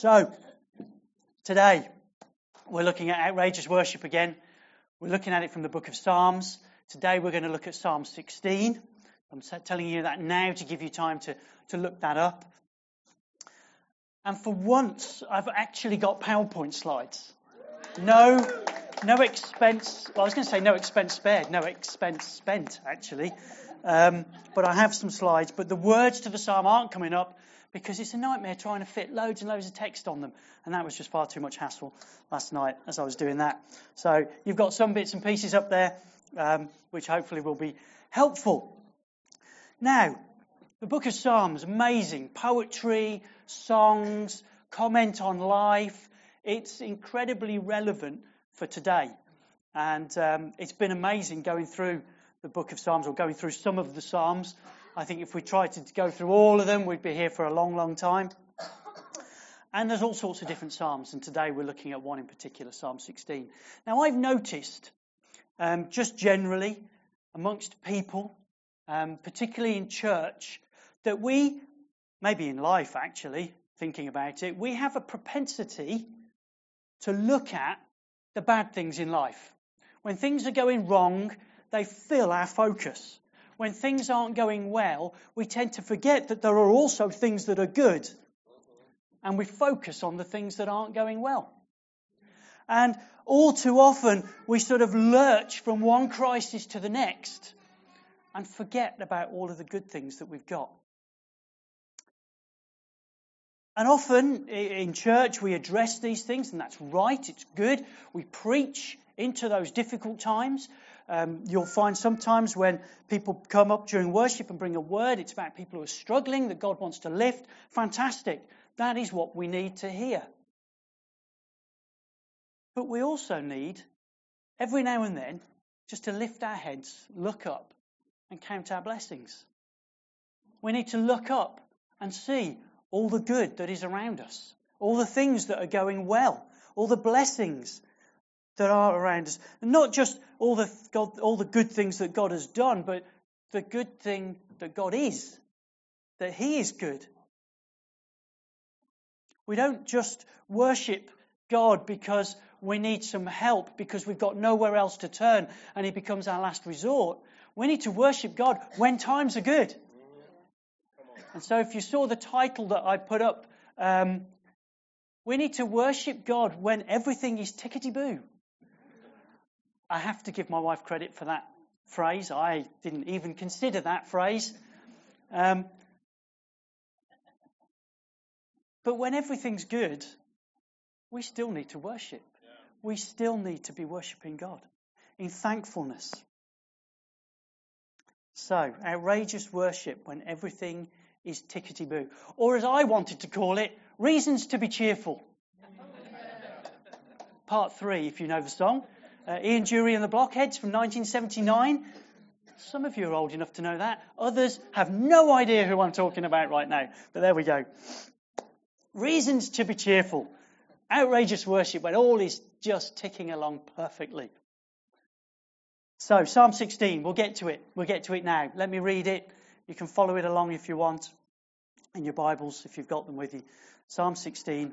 So, today we're looking at outrageous worship again. We're looking at it from the book of Psalms. Today we're going to look at Psalm 16. I'm telling you that now to give you time to, to look that up. And for once, I've actually got PowerPoint slides. No, no expense. Well, I was going to say no expense spared, no expense spent, actually. Um, but I have some slides. But the words to the psalm aren't coming up because it's a nightmare trying to fit loads and loads of text on them. And that was just far too much hassle last night as I was doing that. So you've got some bits and pieces up there, um, which hopefully will be helpful. Now, the book of Psalms, amazing. Poetry, songs, comment on life. It's incredibly relevant for today. And um, it's been amazing going through the book of Psalms or going through some of the Psalms. I think if we tried to go through all of them, we'd be here for a long, long time. And there's all sorts of different Psalms, and today we're looking at one in particular, Psalm 16. Now, I've noticed, um, just generally, amongst people, um, particularly in church, that we, maybe in life actually, thinking about it, we have a propensity to look at the bad things in life. When things are going wrong, they fill our focus. When things aren't going well, we tend to forget that there are also things that are good. And we focus on the things that aren't going well. And all too often, we sort of lurch from one crisis to the next and forget about all of the good things that we've got. And often in church we address these things, and that's right, it's good. We preach into those difficult times. Um, you'll find sometimes when people come up during worship and bring a word, it's about people who are struggling that God wants to lift. Fantastic. That is what we need to hear. But we also need, every now and then, just to lift our heads, look up, and count our blessings. We need to look up and see all the good that is around us, all the things that are going well, all the blessings that are around us. And not just all the, God, all the good things that God has done, but the good thing that God is, that He is good. We don't just worship God because we need some help, because we've got nowhere else to turn and He becomes our last resort. We need to worship God when times are good. And so, if you saw the title that I put up, um, we need to worship God when everything is tickety boo. I have to give my wife credit for that phrase. I didn't even consider that phrase. Um, but when everything's good, we still need to worship. We still need to be worshipping God in thankfulness. So, outrageous worship when everything is tickety boo. Or as I wanted to call it, reasons to be cheerful. Part three, if you know the song. Uh, Ian Dury and the Blockheads from 1979. Some of you are old enough to know that. Others have no idea who I'm talking about right now. But there we go. Reasons to be cheerful. Outrageous worship when all is just ticking along perfectly. So, Psalm 16, we'll get to it. We'll get to it now. Let me read it. You can follow it along if you want in your Bibles, if you've got them with you. Psalm 16.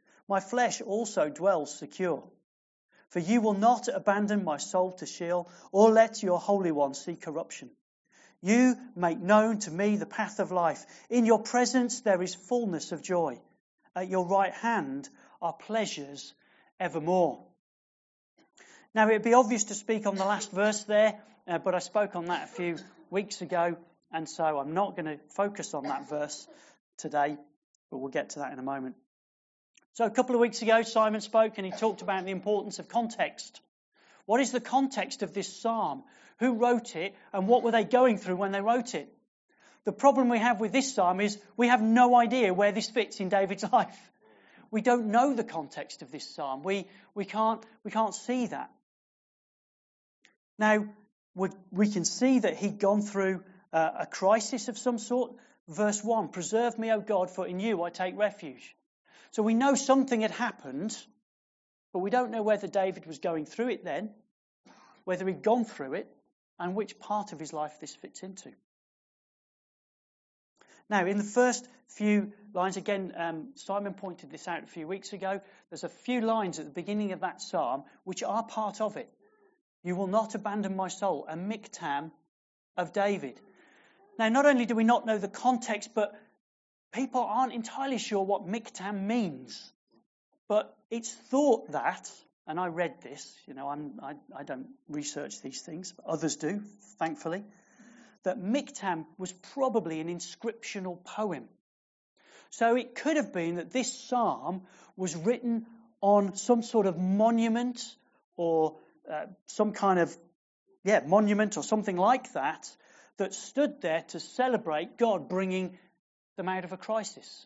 My flesh also dwells secure. For you will not abandon my soul to Sheol, or let your Holy One see corruption. You make known to me the path of life. In your presence there is fullness of joy. At your right hand are pleasures evermore. Now, it would be obvious to speak on the last verse there, uh, but I spoke on that a few weeks ago, and so I'm not going to focus on that verse today, but we'll get to that in a moment. So, a couple of weeks ago, Simon spoke and he talked about the importance of context. What is the context of this psalm? Who wrote it, and what were they going through when they wrote it? The problem we have with this psalm is we have no idea where this fits in David's life. We don't know the context of this psalm. We, we, can't, we can't see that. Now, we we can see that he'd gone through a crisis of some sort. Verse 1 Preserve me, O God, for in you I take refuge. So we know something had happened, but we don't know whether David was going through it then, whether he'd gone through it, and which part of his life this fits into. Now, in the first few lines, again, um, Simon pointed this out a few weeks ago. There's a few lines at the beginning of that psalm which are part of it. You will not abandon my soul, a miktam of David. Now, not only do we not know the context, but people aren't entirely sure what miktam means. But it's thought that, and I read this, you know, I, I don't research these things, but others do, thankfully that Miktam was probably an inscriptional poem. So it could have been that this psalm was written on some sort of monument or uh, some kind of yeah monument or something like that that stood there to celebrate God bringing them out of a crisis,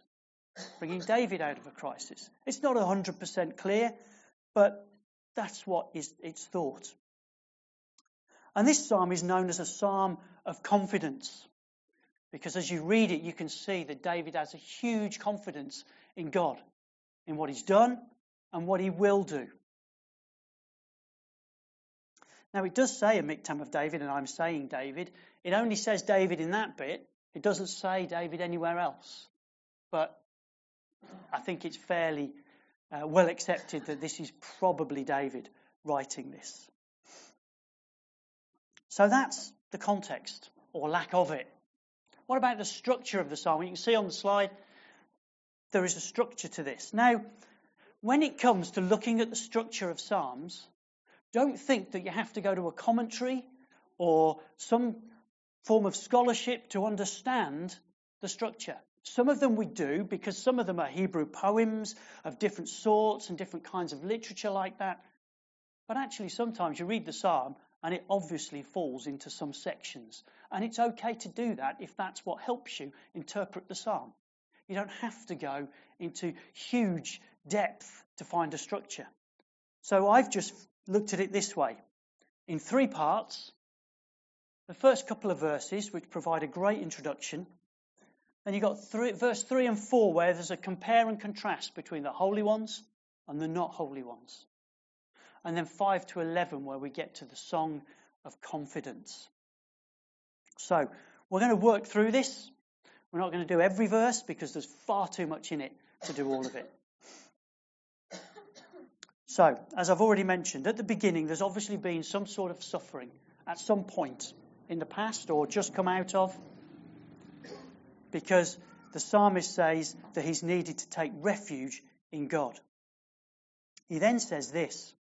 bringing David out of a crisis. It's not 100% clear, but that's what is it's thought. And this psalm is known as a psalm of confidence. Because as you read it, you can see that David has a huge confidence in God, in what he's done and what he will do. Now, it does say a miktam of David, and I'm saying David. It only says David in that bit. It doesn't say David anywhere else. But I think it's fairly uh, well accepted that this is probably David writing this. So that's the context or lack of it. What about the structure of the psalm? You can see on the slide there is a structure to this. Now, when it comes to looking at the structure of psalms, don't think that you have to go to a commentary or some form of scholarship to understand the structure. Some of them we do because some of them are Hebrew poems of different sorts and different kinds of literature like that. But actually, sometimes you read the psalm and it obviously falls into some sections. And it's okay to do that if that's what helps you interpret the psalm. You don't have to go into huge depth to find a structure. So I've just looked at it this way in three parts. The first couple of verses, which provide a great introduction. Then you've got three, verse 3 and 4, where there's a compare and contrast between the holy ones and the not holy ones and then 5 to 11, where we get to the song of confidence. So, we're going to work through this. We're not going to do every verse because there's far too much in it to do all of it. So, as I've already mentioned, at the beginning, there's obviously been some sort of suffering at some point in the past or just come out of because the psalmist says that he's needed to take refuge in God. He then says this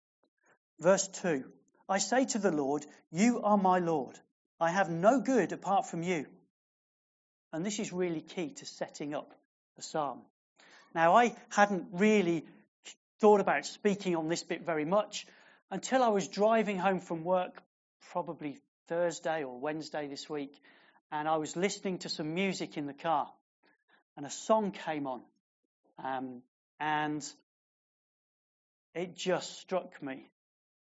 Verse 2 I say to the Lord, You are my Lord. I have no good apart from you. And this is really key to setting up the psalm. Now, I hadn't really thought about speaking on this bit very much until I was driving home from work, probably Thursday or Wednesday this week, and I was listening to some music in the car, and a song came on. Um, and it just struck me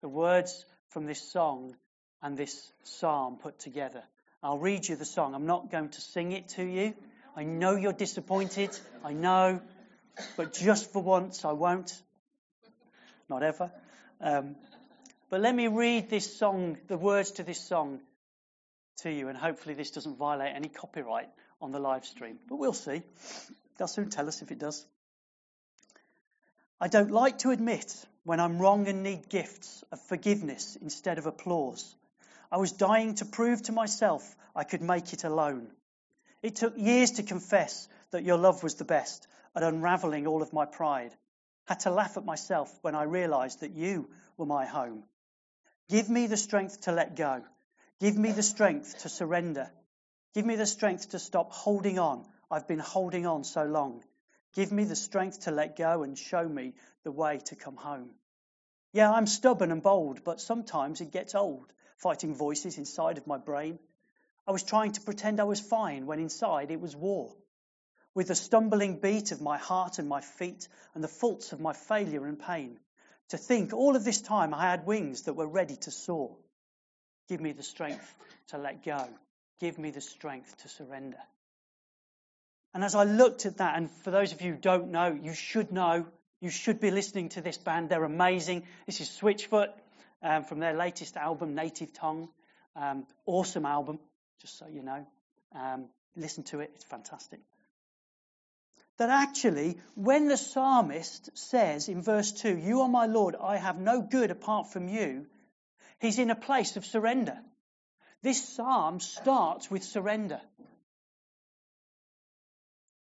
the words from this song and this psalm put together. I'll read you the song. I'm not going to sing it to you. I know you're disappointed. I know. But just for once, I won't. Not ever. Um, but let me read this song, the words to this song to you, and hopefully this doesn't violate any copyright on the live stream. But we'll see. They'll soon tell us if it does. I don't like to admit when I'm wrong and need gifts of forgiveness instead of applause. I was dying to prove to myself I could make it alone. It took years to confess that your love was the best, at unraveling all of my pride. Had to laugh at myself when I realized that you were my home. Give me the strength to let go. Give me the strength to surrender. Give me the strength to stop holding on. I've been holding on so long. Give me the strength to let go and show me the way to come home. Yeah, I'm stubborn and bold, but sometimes it gets old, fighting voices inside of my brain. I was trying to pretend I was fine when inside it was war. With the stumbling beat of my heart and my feet and the faults of my failure and pain. To think all of this time I had wings that were ready to soar. Give me the strength to let go. Give me the strength to surrender. And as I looked at that, and for those of you who don't know, you should know, you should be listening to this band. They're amazing. This is Switchfoot um, from their latest album, Native Tongue. Um, awesome album, just so you know. Um, listen to it, it's fantastic. That actually, when the psalmist says in verse 2, You are my Lord, I have no good apart from you, he's in a place of surrender. This psalm starts with surrender.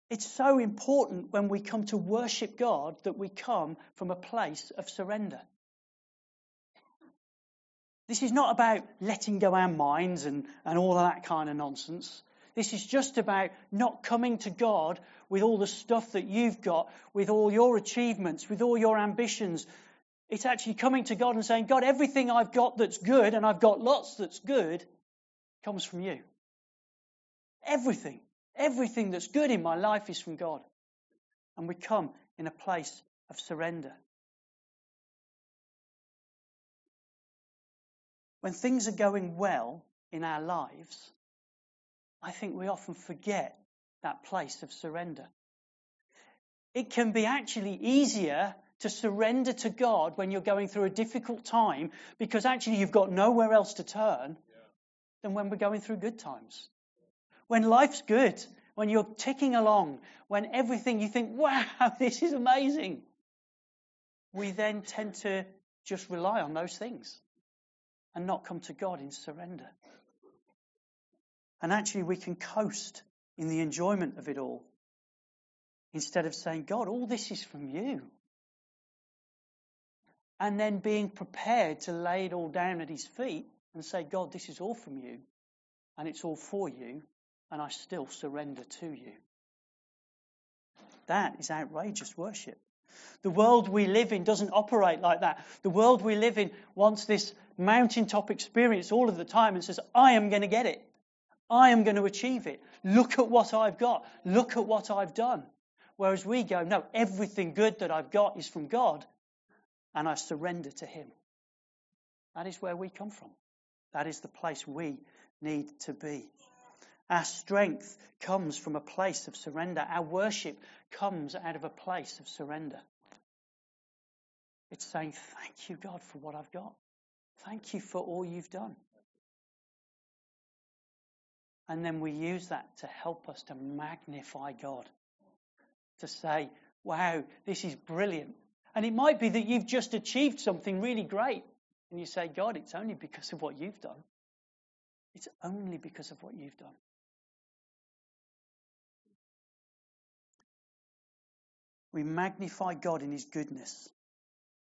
It's so important when we come to worship God that we come from a place of surrender. This is not about letting go our minds and, and all of that kind of nonsense. This is just about not coming to God with all the stuff that you've got, with all your achievements, with all your ambitions. It's actually coming to God and saying, God, everything I've got that's good, and I've got lots that's good, comes from you. Everything. Everything that's good in my life is from God. And we come in a place of surrender. When things are going well in our lives, I think we often forget that place of surrender. It can be actually easier to surrender to God when you're going through a difficult time because actually you've got nowhere else to turn than when we're going through good times. When life's good, when you're ticking along, when everything you think, wow, this is amazing, we then tend to just rely on those things and not come to God in surrender. And actually, we can coast in the enjoyment of it all instead of saying, God, all this is from you. And then being prepared to lay it all down at his feet and say, God, this is all from you and it's all for you and I still surrender to you. That is outrageous worship. The world we live in doesn't operate like that. The world we live in wants this mountaintop experience all of the time and says, I am going to get it. I am going to achieve it. Look at what I've got. Look at what I've done. Whereas we go, no, everything good that I've got is from God and I surrender to Him. That is where we come from. That is the place we need to be. Our strength comes from a place of surrender. Our worship comes out of a place of surrender. It's saying, Thank you, God, for what I've got. Thank you for all you've done. And then we use that to help us to magnify God. To say, wow, this is brilliant. And it might be that you've just achieved something really great. And you say, God, it's only because of what you've done. It's only because of what you've done. We magnify God in His goodness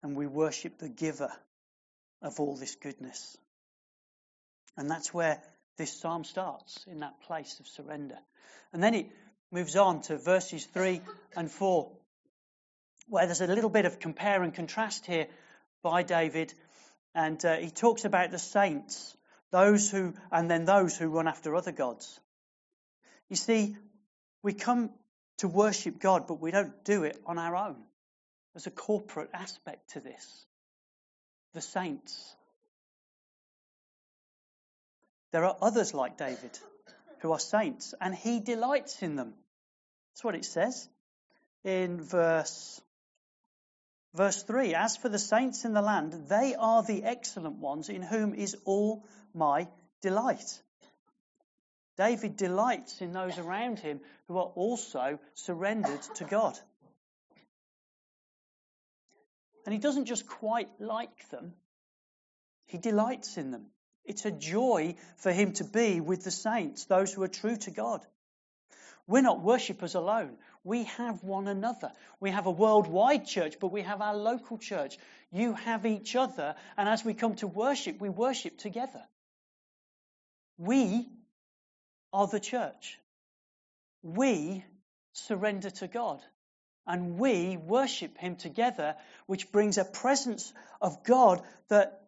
and we worship the giver of all this goodness. And that's where this psalm starts, in that place of surrender. And then it moves on to verses 3 and 4, where there's a little bit of compare and contrast here by David. And uh, he talks about the saints, those who, and then those who run after other gods. You see, we come to worship God, but we don't do it on our own. There's a corporate aspect to this. The saints. There are others like David who are saints, and he delights in them. That's what it says in verse verse 3 as for the saints in the land they are the excellent ones in whom is all my delight David delights in those around him who are also surrendered to God. And he doesn't just quite like them, he delights in them. It's a joy for him to be with the saints, those who are true to God. We're not worshippers alone. We have one another. We have a worldwide church, but we have our local church. You have each other, and as we come to worship, we worship together. We are the church. We surrender to God and we worship Him together, which brings a presence of God that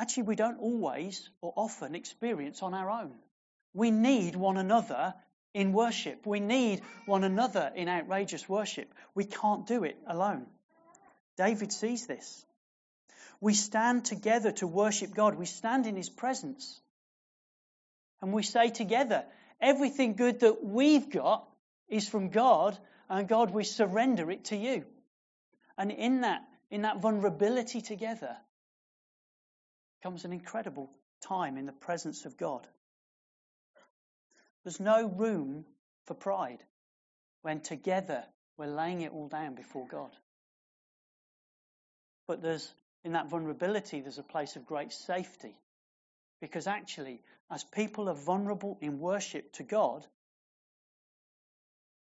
actually we don't always or often experience on our own. We need one another in worship. We need one another in outrageous worship. We can't do it alone. David sees this. We stand together to worship God. We stand in His presence. And we say together, everything good that we've got is from God, and God, we surrender it to you. And in that, in that vulnerability together, comes an incredible time in the presence of God. There's no room for pride when together we're laying it all down before God. But there's, in that vulnerability, there's a place of great safety. Because actually, as people are vulnerable in worship to God,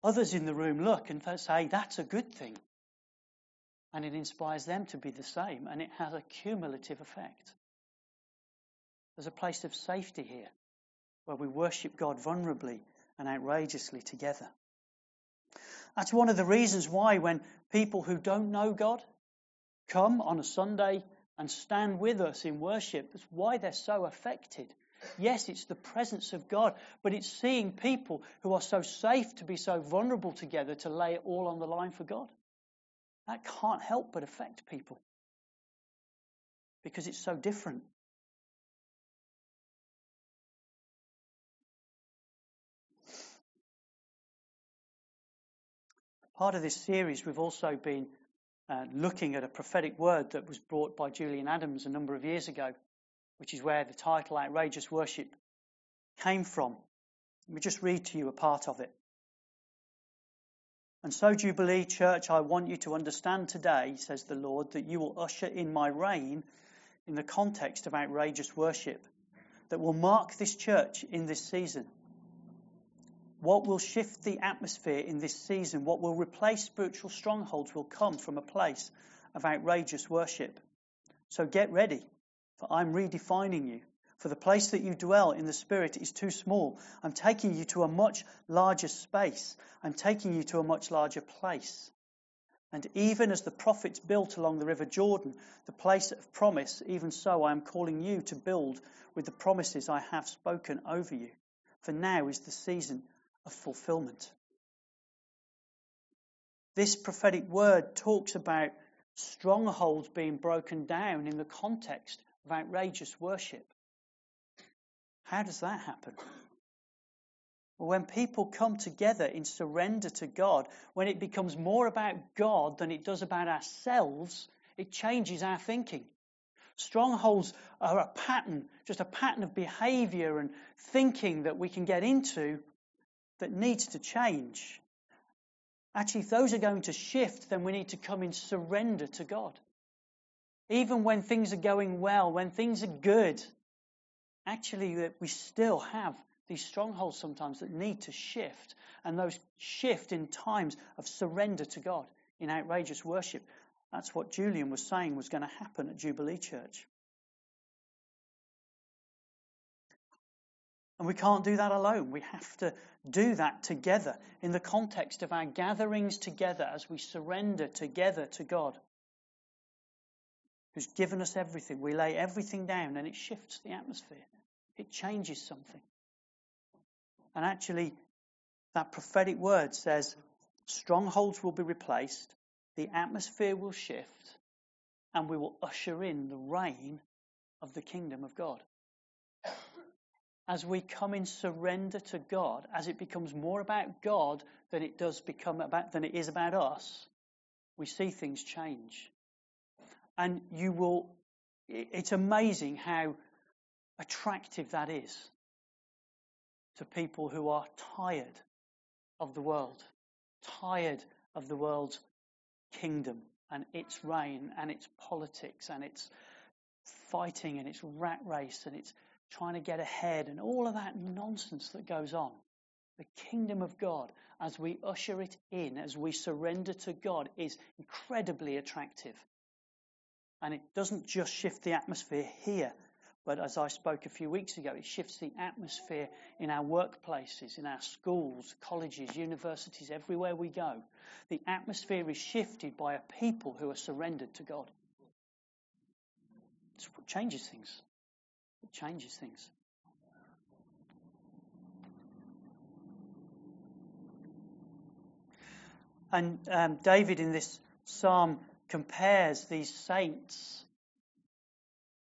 Others in the room look and say, that's a good thing. And it inspires them to be the same, and it has a cumulative effect. There's a place of safety here where we worship God vulnerably and outrageously together. That's one of the reasons why, when people who don't know God come on a Sunday and stand with us in worship, that's why they're so affected. Yes, it's the presence of God, but it's seeing people who are so safe to be so vulnerable together to lay it all on the line for God. That can't help but affect people because it's so different. Part of this series, we've also been uh, looking at a prophetic word that was brought by Julian Adams a number of years ago which is where the title Outrageous Worship came from. Let me just read to you a part of it. And so, Jubilee Church, I want you to understand today, says the Lord, that you will usher in my reign in the context of outrageous worship that will mark this church in this season. What will shift the atmosphere in this season, what will replace spiritual strongholds, will come from a place of outrageous worship. So get ready for I'm redefining you. For the place that you dwell in the Spirit is too small. I'm taking you to a much larger space. I'm taking you to a much larger place. And even as the prophets built along the river Jordan, the place of promise, even so I am calling you to build with the promises I have spoken over you. For now is the season of fulfillment. This prophetic word talks about strongholds being broken down in the context of outrageous worship. How does that happen? Well, when people come together in surrender to God, when it becomes more about God than it does about ourselves, it changes our thinking. Strongholds are a pattern, just a pattern of behavior and thinking that we can get into that needs to change. Actually, if those are going to shift, then we need to come in surrender to God. Even when things are going well, when things are good, actually we still have these strongholds sometimes that need to shift. And those shift in times of surrender to God in outrageous worship. That's what Julian was saying was going to happen at Jubilee Church. And we can't do that alone. We have to do that together in the context of our gatherings together as we surrender together to God who's given us everything. We lay everything down and it shifts the atmosphere. It changes something. And actually, that prophetic word says strongholds will be replaced, the atmosphere will shift, and we will usher in the reign of the kingdom of God. As we come in surrender to God, as it becomes more about God than it does become about than it is about us, we see things change. And you will, it's amazing how attractive that is to people who are tired of the world, tired of the world's kingdom and its reign and its politics and its fighting and its rat race and its trying to get ahead and all of that nonsense that goes on. The kingdom of God, as we usher it in, as we surrender to God, is incredibly attractive. And it doesn't just shift the atmosphere here, but as I spoke a few weeks ago, it shifts the atmosphere in our workplaces, in our schools, colleges, universities, everywhere we go. The atmosphere is shifted by a people who are surrendered to God. It changes things. Changes things. And um, David in this psalm compares these saints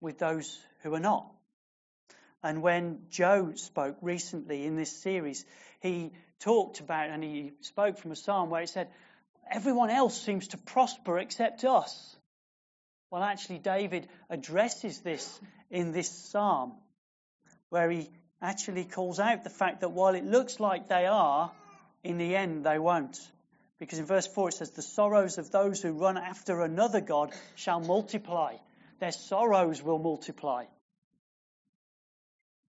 with those who are not. And when Joe spoke recently in this series, he talked about and he spoke from a psalm where he said, Everyone else seems to prosper except us. Well, actually, David addresses this in this psalm where he actually calls out the fact that while it looks like they are, in the end they won't. Because in verse 4 it says, The sorrows of those who run after another God shall multiply. Their sorrows will multiply. He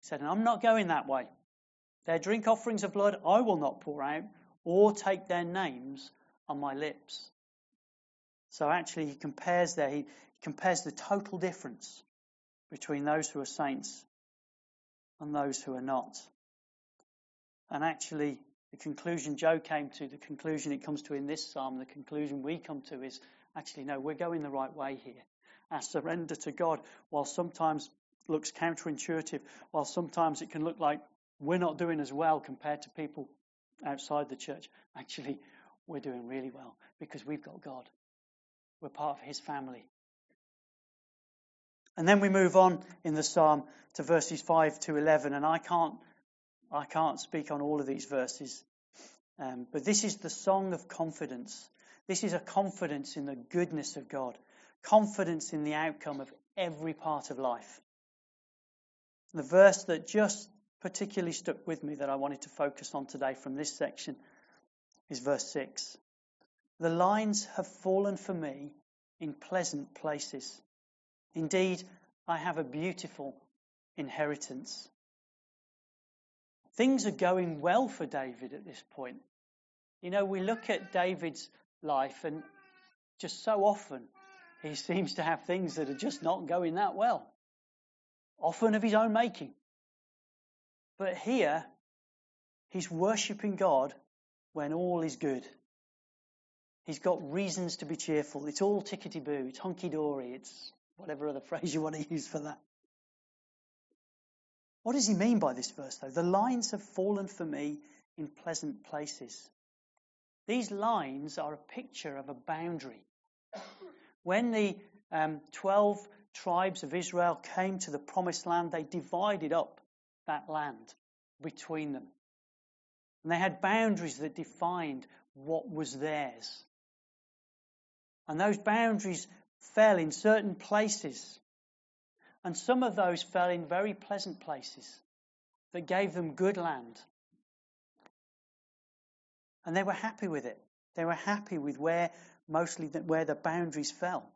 said, And I'm not going that way. Their drink offerings of blood I will not pour out, or take their names on my lips. So actually, he compares there, he compares the total difference between those who are saints and those who are not. And actually, the conclusion Joe came to, the conclusion it comes to in this psalm, the conclusion we come to is actually, no, we're going the right way here. Our surrender to God, while sometimes looks counterintuitive, while sometimes it can look like we're not doing as well compared to people outside the church, actually, we're doing really well because we've got God. We're part of His family. And then we move on in the psalm to verses 5 to 11, and I can't I can't speak on all of these verses, um, but this is the song of confidence. This is a confidence in the goodness of God, confidence in the outcome of every part of life. The verse that just particularly stuck with me that I wanted to focus on today from this section is verse 6. The lines have fallen for me in pleasant places. Indeed, I have a beautiful inheritance. Things are going well for David at this point. You know, we look at David's life, and just so often he seems to have things that are just not going that well, often of his own making. But here, he's worshipping God when all is good. He's got reasons to be cheerful. It's all tickety boo, it's hunky dory, it's whatever other phrase you want to use for that. What does he mean by this verse, though? The lines have fallen for me in pleasant places. These lines are a picture of a boundary. When the um, 12 tribes of Israel came to the promised land, they divided up that land between them. And they had boundaries that defined what was theirs. And those boundaries fell in certain places and some of those fell in very pleasant places that gave them good land. And they were happy with it. They were happy with where mostly the, where the boundaries fell.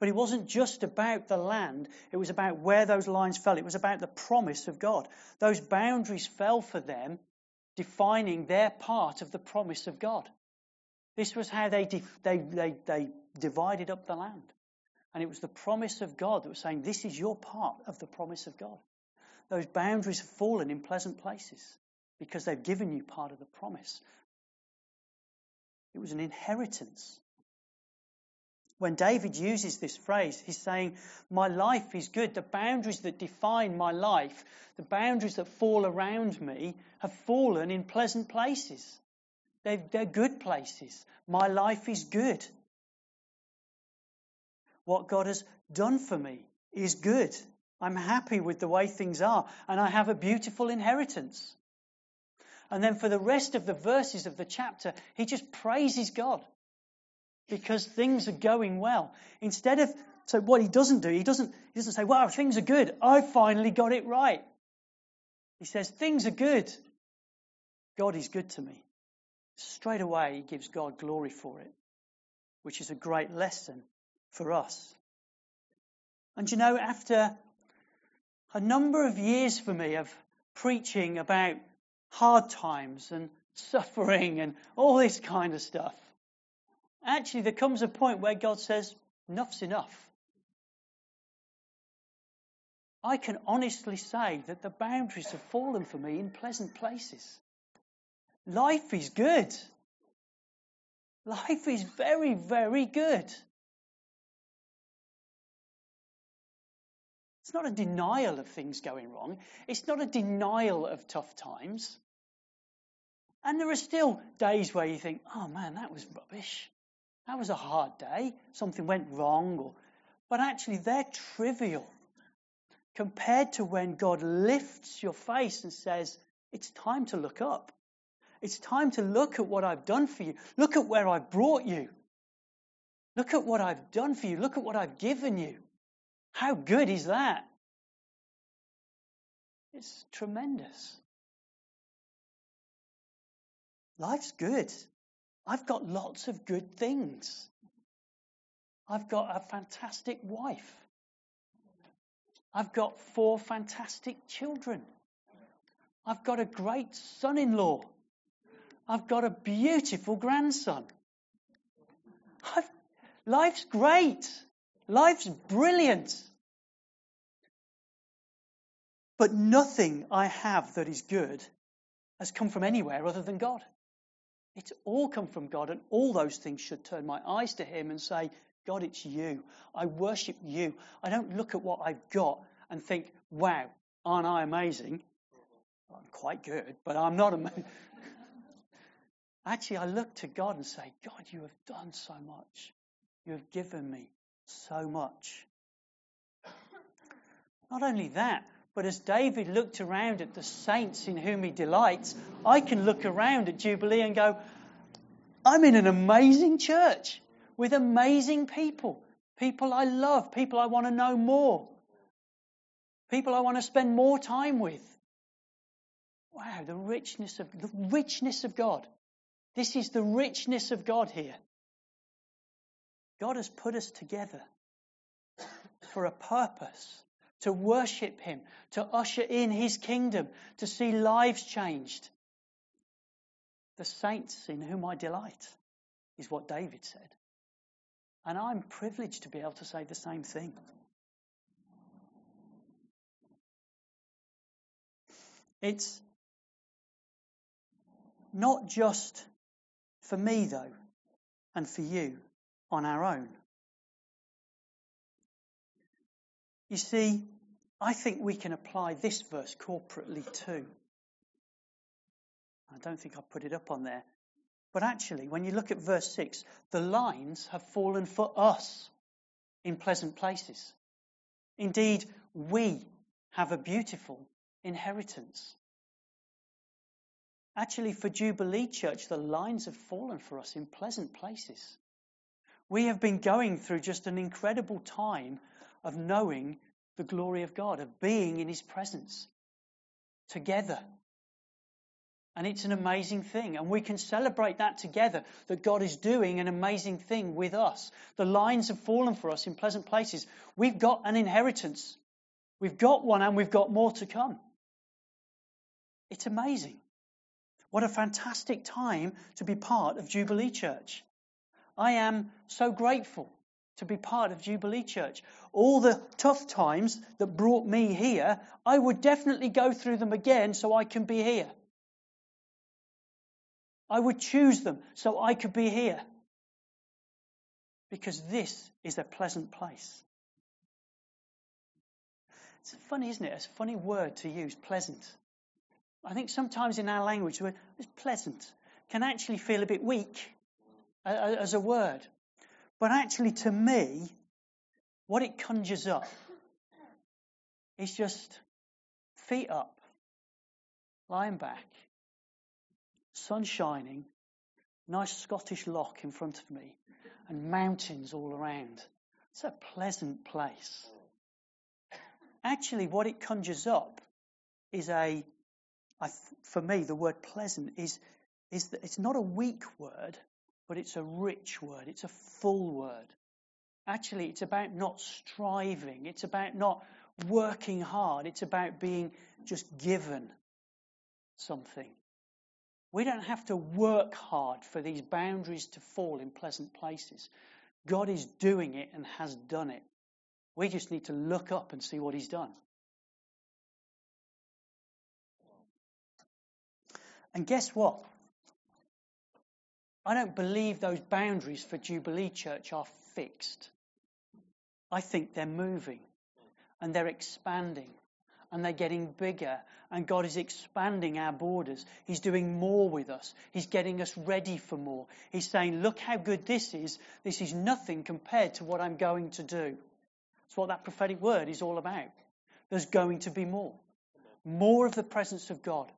But it wasn't just about the land, it was about where those lines fell. It was about the promise of God. Those boundaries fell for them, defining their part of the promise of God. This was how they, they, they, they divided up the land. And it was the promise of God that was saying, This is your part of the promise of God. Those boundaries have fallen in pleasant places because they've given you part of the promise. It was an inheritance. When David uses this phrase, he's saying, My life is good. The boundaries that define my life, the boundaries that fall around me, have fallen in pleasant places. They're, they're good places. My life is good. What God has done for me is good. I'm happy with the way things are, and I have a beautiful inheritance. And then for the rest of the verses of the chapter, he just praises God because things are going well. Instead of, so what he doesn't do, he doesn't, he doesn't say, wow, things are good. I finally got it right. He says, things are good. God is good to me. Straight away, he gives God glory for it, which is a great lesson for us. And you know, after a number of years for me of preaching about hard times and suffering and all this kind of stuff. Actually, there comes a point where God says, enough's enough. I can honestly say that the boundaries have fallen for me in pleasant places. Life is good. Life is very, very good. It's not a denial of things going wrong. It's not a denial of tough times. And there are still days where you think, oh man, that was rubbish. That was a hard day. Something went wrong. Or, but actually, they're trivial compared to when God lifts your face and says, it's time to look up. It's time to look at what I've done for you. Look at where I've brought you. Look at what I've done for you. Look at what I've given you. How good is that? It's tremendous. Life's good. I've got lots of good things. I've got a fantastic wife. I've got four fantastic children. I've got a great son in law. I've got a beautiful grandson. I've, life's great. Life's brilliant. But nothing I have that is good has come from anywhere other than God. It's all come from God, and all those things should turn my eyes to Him and say, God, it's you. I worship you. I don't look at what I've got and think, wow, aren't I amazing? I'm quite good, but I'm not amazing. Actually, I look to God and say, God, you have done so much. You have given me so much. Not only that, but as David looked around at the saints in whom he delights, I can look around at Jubilee and go, I'm in an amazing church with amazing people. People I love, people I want to know more, people I want to spend more time with. Wow, the richness of the richness of God. This is the richness of God here. God has put us together for a purpose to worship Him, to usher in His kingdom, to see lives changed. The saints in whom I delight is what David said. And I'm privileged to be able to say the same thing. It's not just for me, though, and for you on our own. You see, I think we can apply this verse corporately too. I don't think I put it up on there. But actually, when you look at verse 6, the lines have fallen for us in pleasant places. Indeed, we have a beautiful inheritance. Actually, for Jubilee Church, the lines have fallen for us in pleasant places. We have been going through just an incredible time of knowing the glory of God, of being in His presence together. And it's an amazing thing. And we can celebrate that together, that God is doing an amazing thing with us. The lines have fallen for us in pleasant places. We've got an inheritance. We've got one and we've got more to come. It's amazing. What a fantastic time to be part of Jubilee Church. I am so grateful to be part of Jubilee Church. All the tough times that brought me here, I would definitely go through them again so I can be here. I would choose them so I could be here. Because this is a pleasant place. It's funny, isn't it? It's a funny word to use, pleasant. I think sometimes in our language, the word pleasant can actually feel a bit weak as a word. But actually, to me, what it conjures up is just feet up, lying back, sun shining, nice Scottish loch in front of me, and mountains all around. It's a pleasant place. Actually, what it conjures up is a I, for me, the word pleasant is, is that it's not a weak word, but it's a rich word. It's a full word. Actually, it's about not striving. It's about not working hard. It's about being just given something We don't have to work hard for these boundaries to fall in pleasant places. God is doing it and has done it. We just need to look up and see what He's done. And guess what? I don't believe those boundaries for Jubilee Church are fixed. I think they're moving and they're expanding and they're getting bigger and God is expanding our borders. He's doing more with us. He's getting us ready for more. He's saying, look how good this is. This is nothing compared to what I'm going to do. That's what that prophetic word is all about. There's going to be more. More of the presence of God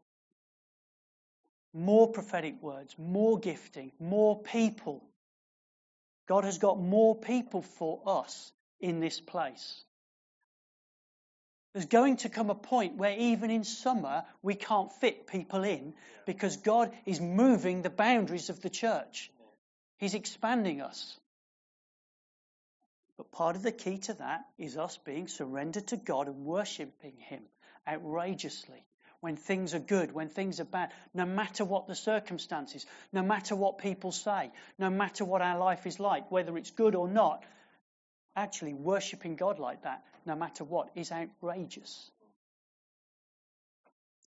more prophetic words, more gifting, more people. God has got more people for us in this place. There's going to come a point where even in summer we can't fit people in because God is moving the boundaries of the church. He's expanding us. But part of the key to that is us being surrendered to God and worshipping Him outrageously when things are good, when things are bad, no matter what the circumstances, no matter what people say, no matter what our life is like, whether it's good or not, actually worshipping God like that, no matter what, is outrageous.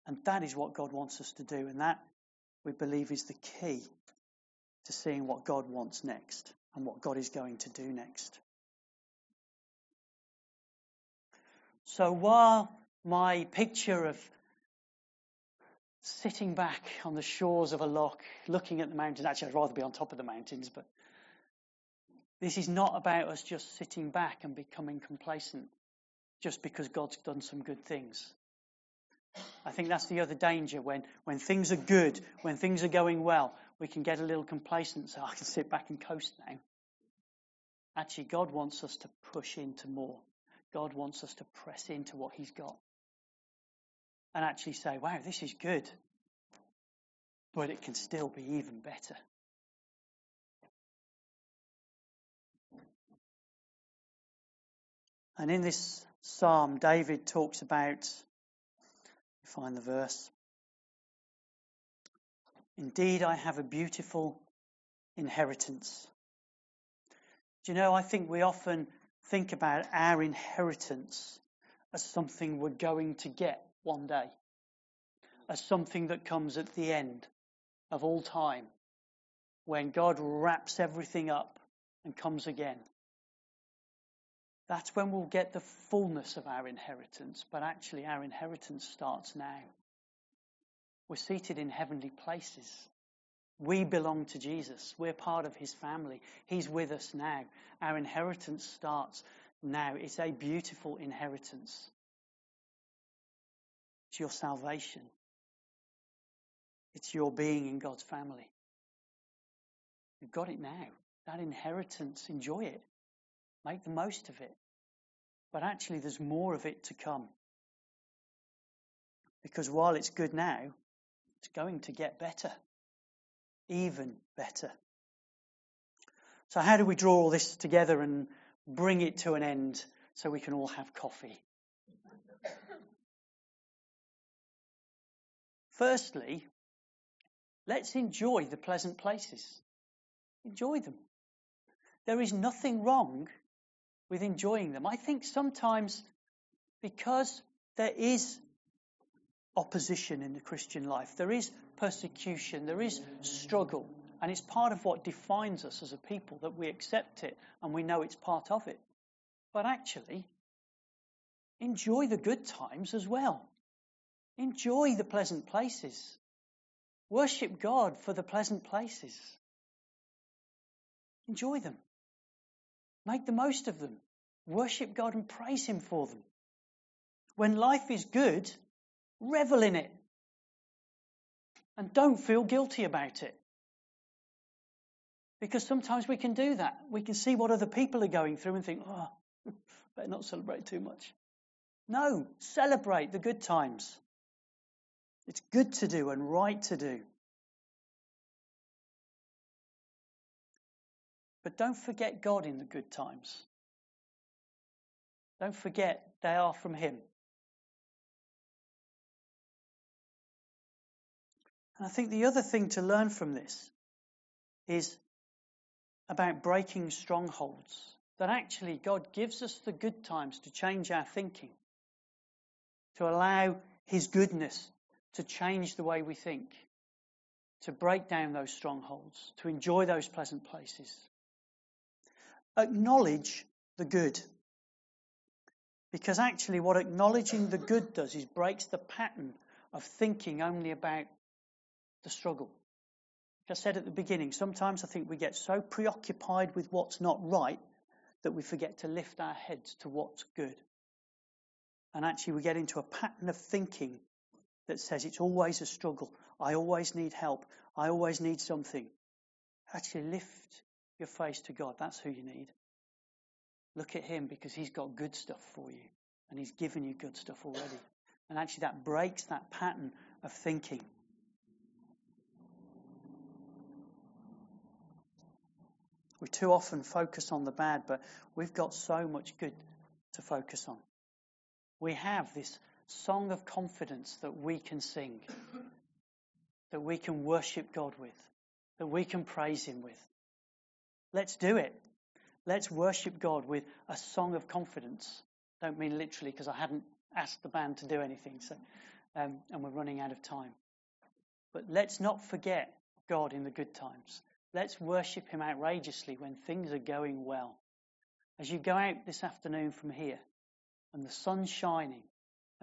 And that is what God wants us to do, and that we believe is the key to seeing what God wants next and what God is going to do next. So while my picture of sitting back on the shores of a loch, looking at the mountains. Actually, I'd rather be on top of the mountains, but this is not about us just sitting back and becoming complacent just because God's done some good things. I think that's the other danger when, when things are good, when things are going well, we can get a little complacent, so I can sit back and coast now. Actually, God wants us to push into more. God wants us to press into what He's got and actually say, wow, this is good. But it can still be even better. And in this psalm, David talks about, find the verse. Indeed, I have a beautiful inheritance. Do you know, I think we often think about our inheritance as something we're going to get one day as something that comes at the end of all time when God wraps everything up and comes again. That's when we'll get the fullness of our inheritance, but actually, our inheritance starts now. We're seated in heavenly places. We belong to Jesus. We're part of his family. He's with us now. Our inheritance starts now. It's a beautiful inheritance. It's your salvation. It's your being in God's family. You've got it now. That inheritance, enjoy it. Make the most of it. But actually, there's more of it to come. Because while it's good now, it's going to get better. Even better. So, how do we draw all this together and bring it to an end so we can all have coffee? Firstly, let's enjoy the pleasant places. Enjoy them. There is nothing wrong with enjoying them. I think sometimes because there is opposition in the Christian life, there is persecution, there is struggle, and it's part of what defines us as a people that we accept it and we know it's part of it. But actually, enjoy the good times as well. Enjoy the pleasant places. Worship God for the pleasant places. Enjoy them. Make the most of them. Worship God and praise Him for them. When life is good, revel in it. And don't feel guilty about it. Because sometimes we can do that. We can see what other people are going through and think, oh, better not celebrate too much. No, celebrate the good times. It's good to do and right to do. But don't forget God in the good times. Don't forget they are from Him. And I think the other thing to learn from this is about breaking strongholds. That actually God gives us the good times to change our thinking, to allow His goodness to change the way we think, to break down those strongholds, to enjoy those pleasant places. Acknowledge the good. Because actually, what acknowledging the good does is breaks the pattern of thinking only about the struggle. Like I said at the beginning, sometimes I think we get so preoccupied with what's not right that we forget to lift our heads to what's good. And actually, we get into a pattern of thinking that says it's always a struggle. I always need help. I always need something. Actually, lift your face to God. That's who you need. Look at Him because He's got good stuff for you and He's given you good stuff already. And actually, that breaks that pattern of thinking. We too often focus on the bad, but we've got so much good to focus on. We have this song of confidence that we can sing, that we can worship God with, that we can praise Him with. Let's do it. Let's worship God with a song of confidence. Don't mean literally because I hadn't asked the band to do anything, so, um, and we're running out of time. But let's not forget God in the good times. Let's worship Him outrageously when things are going well. As you go out this afternoon from here and the sun's shining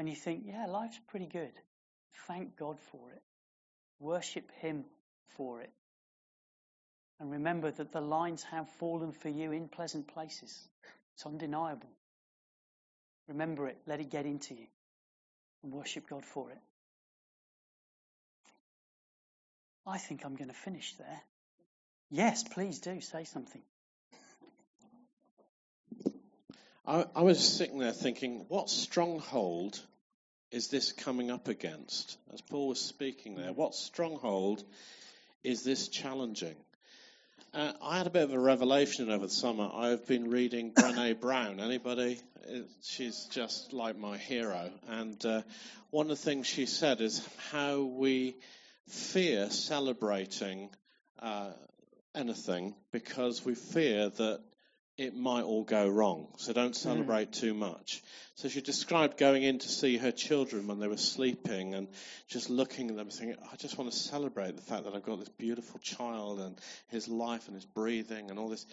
and you think, yeah, life's pretty good, thank God for it. Worship Him for it. And remember that the lines have fallen for you in pleasant places. It's undeniable. Remember it, let it get into you, and worship God for it. I think I'm going to finish there. Yes, please do say something. I, I, was sitting there thinking, what stronghold is this coming up against? As Paul was speaking there, what stronghold is this challenging? Uh, I had a bit of a revelation over the summer. I've been reading Brené Brown. Anybody? She's just like my hero. And uh, one of the things she said is how we fear celebrating uh, anything because we fear that it might all go wrong. So don't mm-hmm. celebrate mm. too much. So she described going in to see her children when they were sleeping and just looking at them and thinking, I just want to celebrate the fact that I've got this beautiful child and his life and his breathing and all this.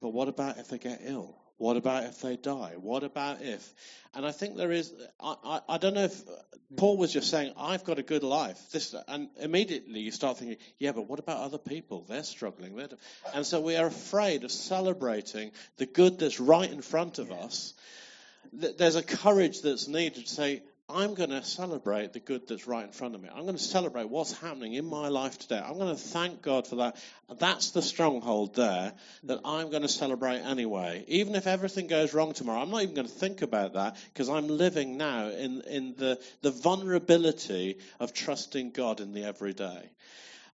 But what about if they get ill? What about if they die? What about if? And I think there is, I, I, I, don't know if hmm. Paul was just saying, I've got a good life. This, and immediately you start thinking, yeah, but what about other people? They're struggling. They're, and so we are afraid of celebrating the good that's right in front of us. There's a courage that's needed to say, I'm going to celebrate the good that's right in front of me. I'm going to celebrate what's happening in my life today. I'm going to thank God for that. That's the stronghold there that I'm going to celebrate anyway. Even if everything goes wrong tomorrow, I'm not even going to think about that because I'm living now in, in the, the vulnerability of trusting God in the everyday.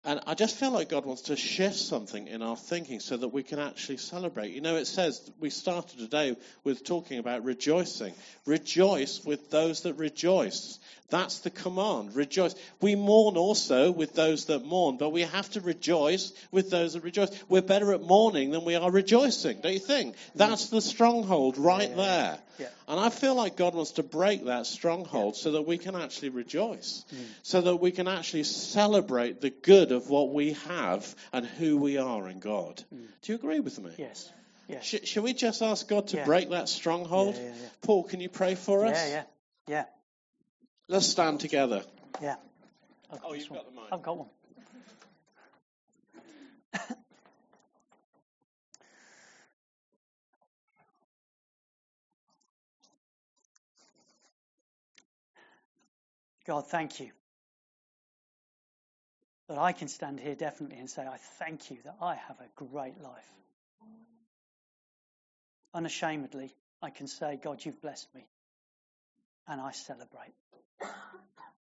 And I just feel like God wants to shift something in our thinking so that we can actually celebrate. You know, it says, we started today with talking about rejoicing. Rejoice with those that rejoice. That's the command. Rejoice. We mourn also with those that mourn, but we have to rejoice with those that rejoice. We're better at mourning than we are rejoicing, don't you think? That's the stronghold right yeah, there. Yeah. And I feel like God wants to break that stronghold yeah. so that we can actually rejoice, mm. so that we can actually celebrate the good of what we have and who we are in God. Mm. Do you agree with me? Yes. Yes. Sh- shall we just ask God to break that stronghold? Paul, can you pray for us? Yeah, yeah, yeah. Let's stand together. Yeah. Oh, you've got the mic. I've got one. God, thank you that I can stand here definitely and say, I thank you that I have a great life. Unashamedly, I can say, God, you've blessed me, and I celebrate.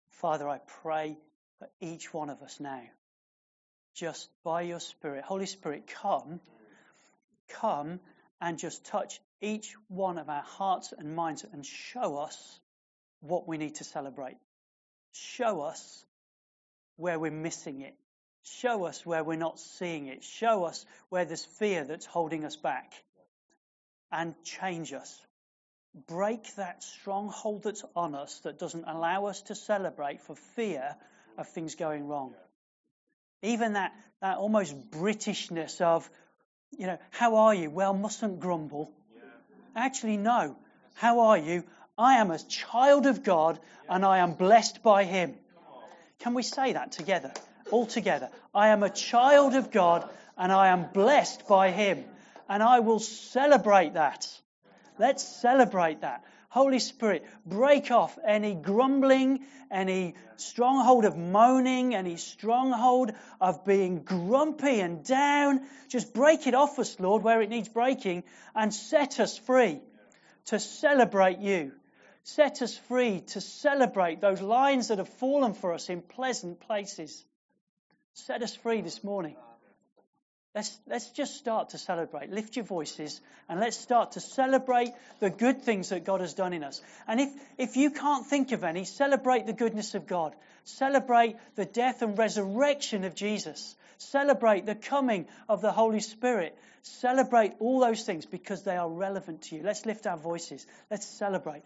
Father, I pray for each one of us now, just by your Spirit. Holy Spirit, come, come and just touch each one of our hearts and minds and show us what we need to celebrate. Show us where we're missing it. Show us where we're not seeing it. Show us where there's fear that's holding us back. And change us. Break that stronghold that's on us that doesn't allow us to celebrate for fear of things going wrong. Even that, that almost Britishness of, you know, how are you? Well, mustn't grumble. Actually, no. How are you? I am a child of God and I am blessed by Him. Can we say that together? All together. I am a child of God and I am blessed by Him. And I will celebrate that. Let's celebrate that. Holy Spirit, break off any grumbling, any stronghold of moaning, any stronghold of being grumpy and down. Just break it off us, Lord, where it needs breaking and set us free to celebrate you. Set us free to celebrate those lines that have fallen for us in pleasant places. Set us free this morning. Let's, let's just start to celebrate. Lift your voices and let's start to celebrate the good things that God has done in us. And if, if you can't think of any, celebrate the goodness of God. Celebrate the death and resurrection of Jesus. Celebrate the coming of the Holy Spirit. Celebrate all those things because they are relevant to you. Let's lift our voices. Let's celebrate.